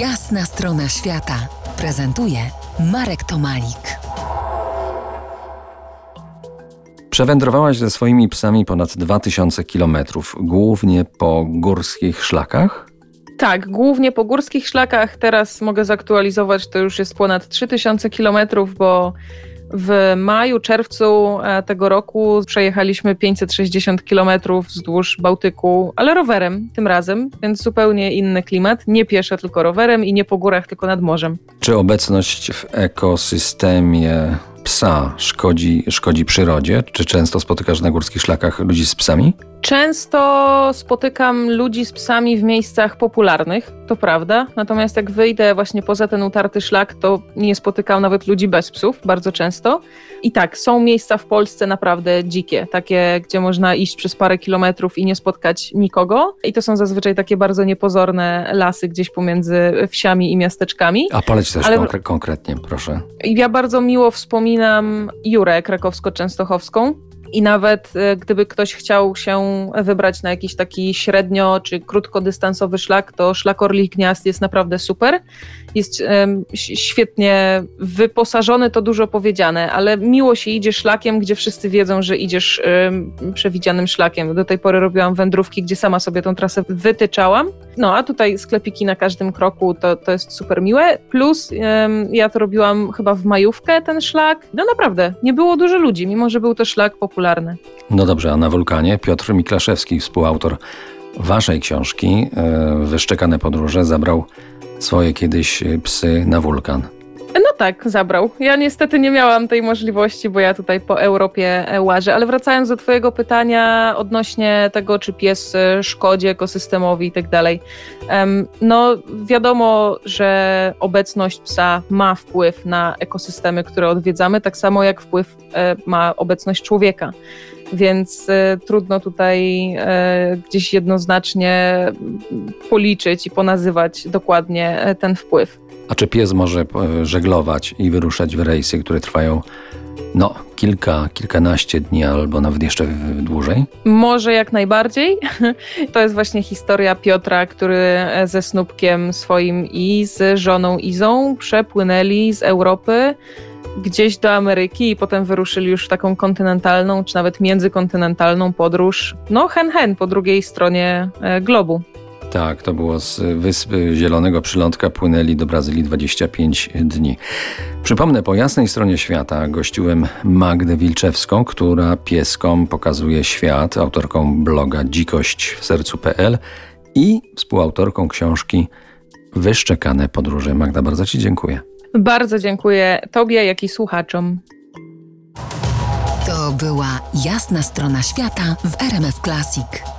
Jasna strona świata prezentuje Marek Tomalik. Przewędrowałaś ze swoimi psami ponad 2000 kilometrów, głównie po górskich szlakach? Tak, głównie po górskich szlakach. Teraz mogę zaktualizować, to już jest ponad 3000 kilometrów, bo w maju, czerwcu e, tego roku przejechaliśmy 560 kilometrów wzdłuż Bałtyku, ale rowerem tym razem, więc zupełnie inny klimat. Nie pieszo, tylko rowerem i nie po górach, tylko nad morzem. Czy obecność w ekosystemie psa szkodzi, szkodzi przyrodzie? Czy często spotykasz na górskich szlakach ludzi z psami? Często spotykam ludzi z psami w miejscach popularnych, to prawda. Natomiast jak wyjdę właśnie poza ten utarty szlak, to nie spotykam nawet ludzi bez psów bardzo często. I tak, są miejsca w Polsce naprawdę dzikie, takie, gdzie można iść przez parę kilometrów i nie spotkać nikogo. I to są zazwyczaj takie bardzo niepozorne lasy gdzieś pomiędzy wsiami i miasteczkami. A poleć też Ale... konkre konkretnie, proszę. Ja bardzo miło wspominam Jurę krakowsko-częstochowską i nawet e, gdyby ktoś chciał się wybrać na jakiś taki średnio czy krótkodystansowy szlak, to szlak Orlich Gniazd jest naprawdę super. Jest świetnie wyposażony, to dużo powiedziane, ale miło się idzie szlakiem, gdzie wszyscy wiedzą, że idziesz przewidzianym szlakiem. Do tej pory robiłam wędrówki, gdzie sama sobie tą trasę wytyczałam. No a tutaj sklepiki na każdym kroku to, to jest super miłe. Plus ja to robiłam chyba w majówkę ten szlak. No naprawdę, nie było dużo ludzi, mimo że był to szlak popularny. No dobrze, a na wulkanie Piotr Miklaszewski, współautor waszej książki e, Wyszczekane podróże, zabrał swoje kiedyś psy na wulkan. Tak, zabrał. Ja niestety nie miałam tej możliwości, bo ja tutaj po Europie e, łażę, ale wracając do Twojego pytania odnośnie tego, czy pies e, szkodzi ekosystemowi i tak dalej. No, wiadomo, że obecność psa ma wpływ na ekosystemy, które odwiedzamy, tak samo jak wpływ e, ma obecność człowieka więc trudno tutaj gdzieś jednoznacznie policzyć i ponazywać dokładnie ten wpływ. A czy pies może e, żeglować i wyruszać w rejsy, które trwają no, kilka, kilkanaście dni albo nawet jeszcze dłużej? Może jak najbardziej. To jest właśnie historia Piotra, który e, ze snupkiem swoim i z żoną Izą przepłynęli z Europy gdzieś do Ameryki i potem wyruszyli już w taką kontynentalną, czy nawet międzykontynentalną podróż, no hen hen, po drugiej stronie e, globu. Tak, to było z wyspy Zielonego Przylądka płynęli do Brazylii 25 dni. Przypomnę, po jasnej stronie świata gościłem Magdę Wilczewską, która pieskom pokazuje świat, autorką bloga dzikość w sercu.pl i współautorką książki Wyszczekane podróże. Magda, bardzo Ci dziękuję. Bardzo dziękuję Tobie, jak i słuchaczom. To była jasna strona świata w RMF Classic.